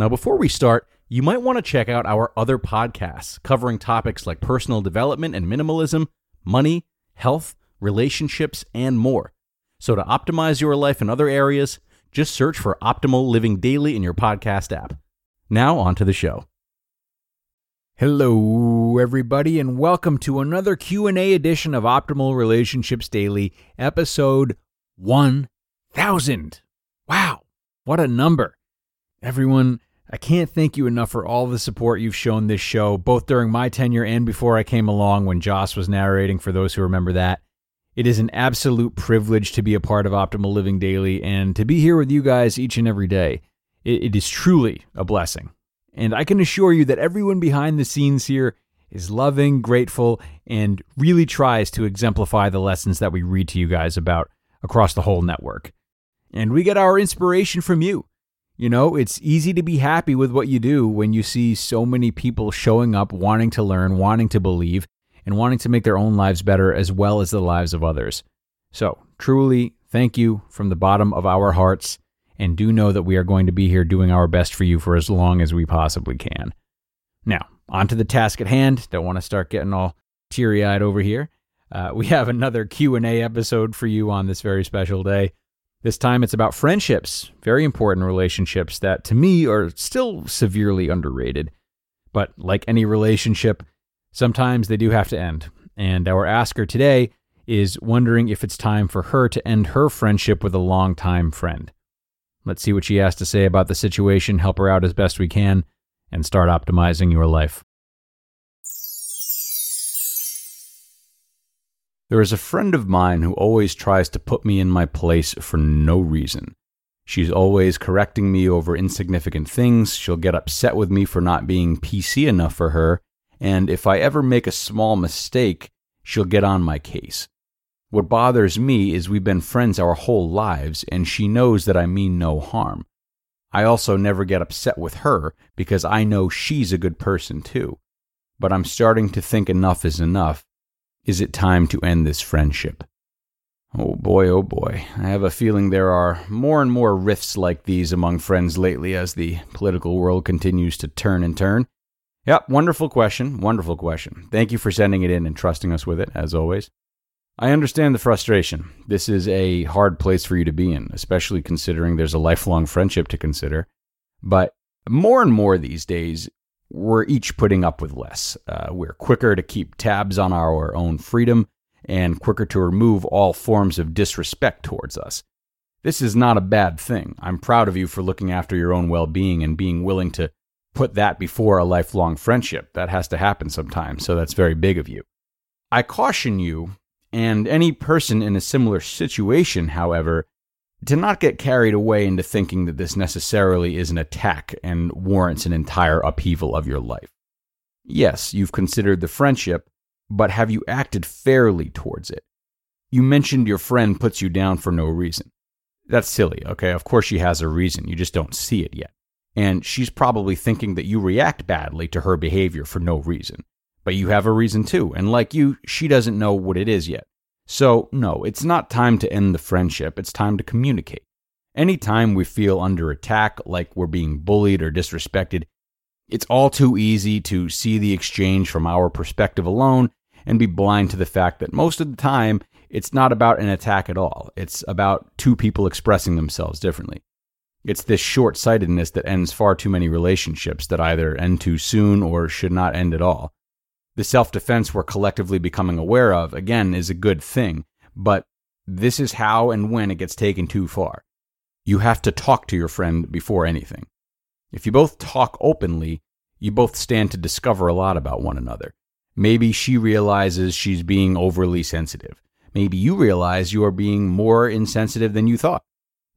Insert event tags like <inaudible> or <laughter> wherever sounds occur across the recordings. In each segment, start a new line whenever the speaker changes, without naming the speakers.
Now, before we start, you might want to check out our other podcasts covering topics like personal development and minimalism, money, health, relationships, and more. So, to optimize your life in other areas, just search for Optimal Living Daily in your podcast app. Now, on to the show.
Hello everybody and welcome to another Q&A edition of Optimal Relationships Daily, episode 1000. Wow, what a number. Everyone, I can't thank you enough for all the support you've shown this show, both during my tenure and before I came along when Joss was narrating, for those who remember that. It is an absolute privilege to be a part of Optimal Living Daily and to be here with you guys each and every day. it, it is truly a blessing. And I can assure you that everyone behind the scenes here is loving, grateful, and really tries to exemplify the lessons that we read to you guys about across the whole network. And we get our inspiration from you. You know, it's easy to be happy with what you do when you see so many people showing up, wanting to learn, wanting to believe, and wanting to make their own lives better as well as the lives of others. So, truly, thank you from the bottom of our hearts and do know that we are going to be here doing our best for you for as long as we possibly can. Now, on to the task at hand. Don't want to start getting all teary-eyed over here. Uh, we have another Q&A episode for you on this very special day. This time it's about friendships, very important relationships that to me are still severely underrated. But like any relationship, sometimes they do have to end. And our asker today is wondering if it's time for her to end her friendship with a longtime friend. Let's see what she has to say about the situation, help her out as best we can, and start optimizing your life.
There is a friend of mine who always tries to put me in my place for no reason. She's always correcting me over insignificant things. She'll get upset with me for not being PC enough for her. And if I ever make a small mistake, she'll get on my case. What bothers me is we've been friends our whole lives, and she knows that I mean no harm. I also never get upset with her because I know she's a good person too. But I'm starting to think enough is enough. Is it time to end this friendship? Oh boy, oh boy. I have a feeling there are more and more rifts like these among friends lately as the political world continues to turn and turn. Yep, wonderful question. Wonderful question. Thank you for sending it in and trusting us with it, as always. I understand the frustration. This is a hard place for you to be in, especially considering there's a lifelong friendship to consider. But more and more these days, we're each putting up with less. Uh, we're quicker to keep tabs on our own freedom and quicker to remove all forms of disrespect towards us. This is not a bad thing. I'm proud of you for looking after your own well being and being willing to put that before a lifelong friendship. That has to happen sometimes, so that's very big of you. I caution you and any person in a similar situation, however, to not get carried away into thinking that this necessarily is an attack and warrants an entire upheaval of your life. Yes, you've considered the friendship, but have you acted fairly towards it? You mentioned your friend puts you down for no reason. That's silly, okay? Of course she has a reason, you just don't see it yet. And she's probably thinking that you react badly to her behavior for no reason. But you have a reason too, and like you, she doesn't know what it is yet. So, no, it's not time to end the friendship, it's time to communicate. Anytime we feel under attack, like we're being bullied or disrespected, it's all too easy to see the exchange from our perspective alone and be blind to the fact that most of the time it's not about an attack at all. It's about two people expressing themselves differently. It's this short sightedness that ends far too many relationships that either end too soon or should not end at all the self defense we're collectively becoming aware of, again, is a good thing. But this is how and when it gets taken too far. You have to talk to your friend before anything. If you both talk openly, you both stand to discover a lot about one another. Maybe she realizes she's being overly sensitive. Maybe you realize you are being more insensitive than you thought.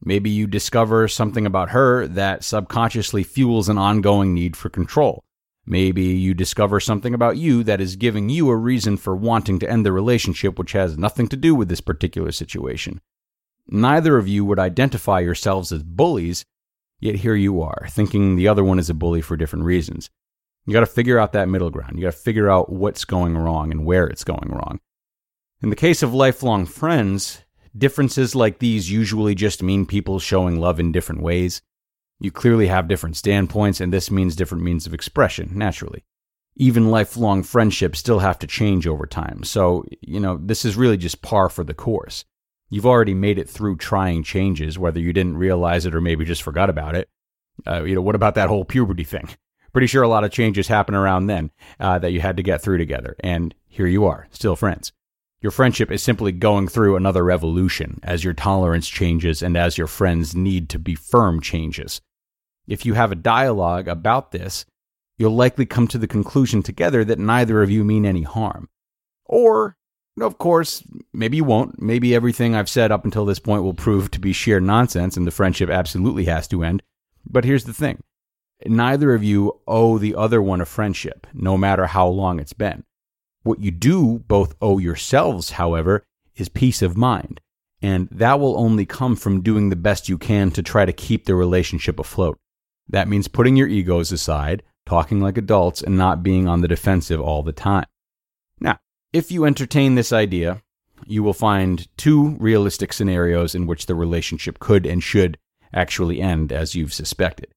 Maybe you discover something about her that subconsciously fuels an ongoing need for control. Maybe you discover something about you that is giving you a reason for wanting to end the relationship, which has nothing to do with this particular situation. Neither of you would identify yourselves as bullies, yet here you are, thinking the other one is a bully for different reasons. You got to figure out that middle ground. You got to figure out what's going wrong and where it's going wrong. In the case of lifelong friends, differences like these usually just mean people showing love in different ways. You clearly have different standpoints, and this means different means of expression, naturally. Even lifelong friendships still have to change over time. So, you know, this is really just par for the course. You've already made it through trying changes, whether you didn't realize it or maybe just forgot about it. Uh, you know, what about that whole puberty thing? <laughs> Pretty sure a lot of changes happen around then uh, that you had to get through together. And here you are, still friends. Your friendship is simply going through another revolution as your tolerance changes and as your friends' need to be firm changes. If you have a dialogue about this, you'll likely come to the conclusion together that neither of you mean any harm. Or, of course, maybe you won't. Maybe everything I've said up until this point will prove to be sheer nonsense and the friendship absolutely has to end. But here's the thing neither of you owe the other one a friendship, no matter how long it's been. What you do both owe yourselves, however, is peace of mind. And that will only come from doing the best you can to try to keep the relationship afloat. That means putting your egos aside, talking like adults, and not being on the defensive all the time. Now, if you entertain this idea, you will find two realistic scenarios in which the relationship could and should actually end as you've suspected.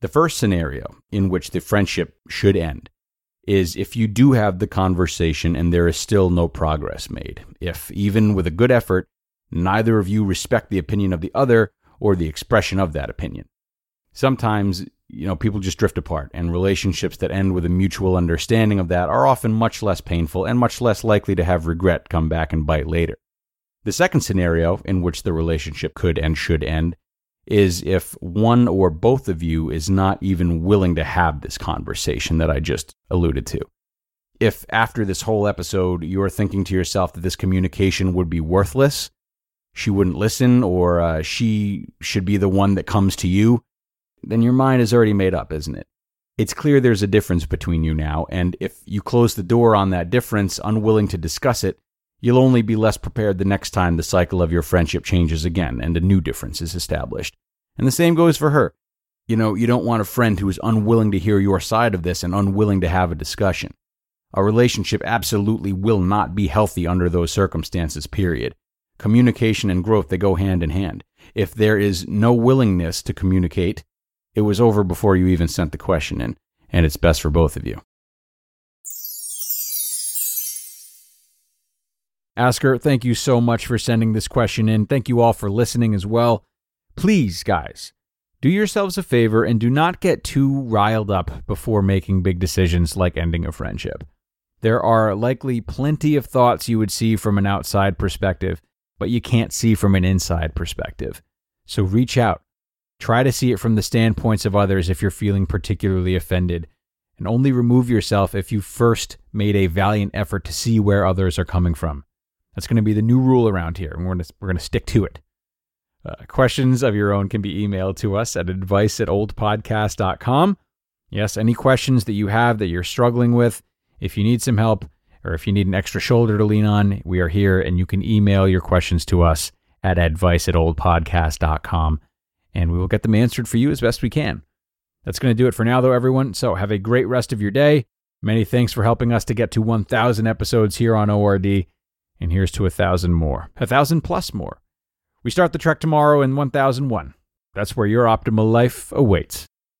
The first scenario in which the friendship should end is if you do have the conversation and there is still no progress made. If, even with a good effort, neither of you respect the opinion of the other or the expression of that opinion. Sometimes, you know, people just drift apart, and relationships that end with a mutual understanding of that are often much less painful and much less likely to have regret come back and bite later. The second scenario in which the relationship could and should end is if one or both of you is not even willing to have this conversation that I just alluded to. If after this whole episode you're thinking to yourself that this communication would be worthless, she wouldn't listen, or uh, she should be the one that comes to you, then your mind is already made up, isn't it? It's clear there's a difference between you now, and if you close the door on that difference, unwilling to discuss it, you'll only be less prepared the next time the cycle of your friendship changes again and a new difference is established. And the same goes for her. You know, you don't want a friend who is unwilling to hear your side of this and unwilling to have a discussion. A relationship absolutely will not be healthy under those circumstances, period. Communication and growth, they go hand in hand. If there is no willingness to communicate, it was over before you even sent the question in, and it's best for both of you.
Asker, thank you so much for sending this question in. Thank you all for listening as well. Please, guys, do yourselves a favor and do not get too riled up before making big decisions like ending a friendship. There are likely plenty of thoughts you would see from an outside perspective, but you can't see from an inside perspective. So reach out. Try to see it from the standpoints of others if you're feeling particularly offended, and only remove yourself if you first made a valiant effort to see where others are coming from. That's going to be the new rule around here, and we're going to, we're going to stick to it. Uh, questions of your own can be emailed to us at advice at oldpodcast.com. Yes, any questions that you have that you're struggling with, if you need some help or if you need an extra shoulder to lean on, we are here and you can email your questions to us at advice at oldpodcast.com and we will get them answered for you as best we can. That's going to do it for now, though, everyone. So have a great rest of your day. Many thanks for helping us to get to 1,000 episodes here on ORD. And here's to a thousand more, a thousand plus more. We start the trek tomorrow in 1001. That's where your optimal life awaits.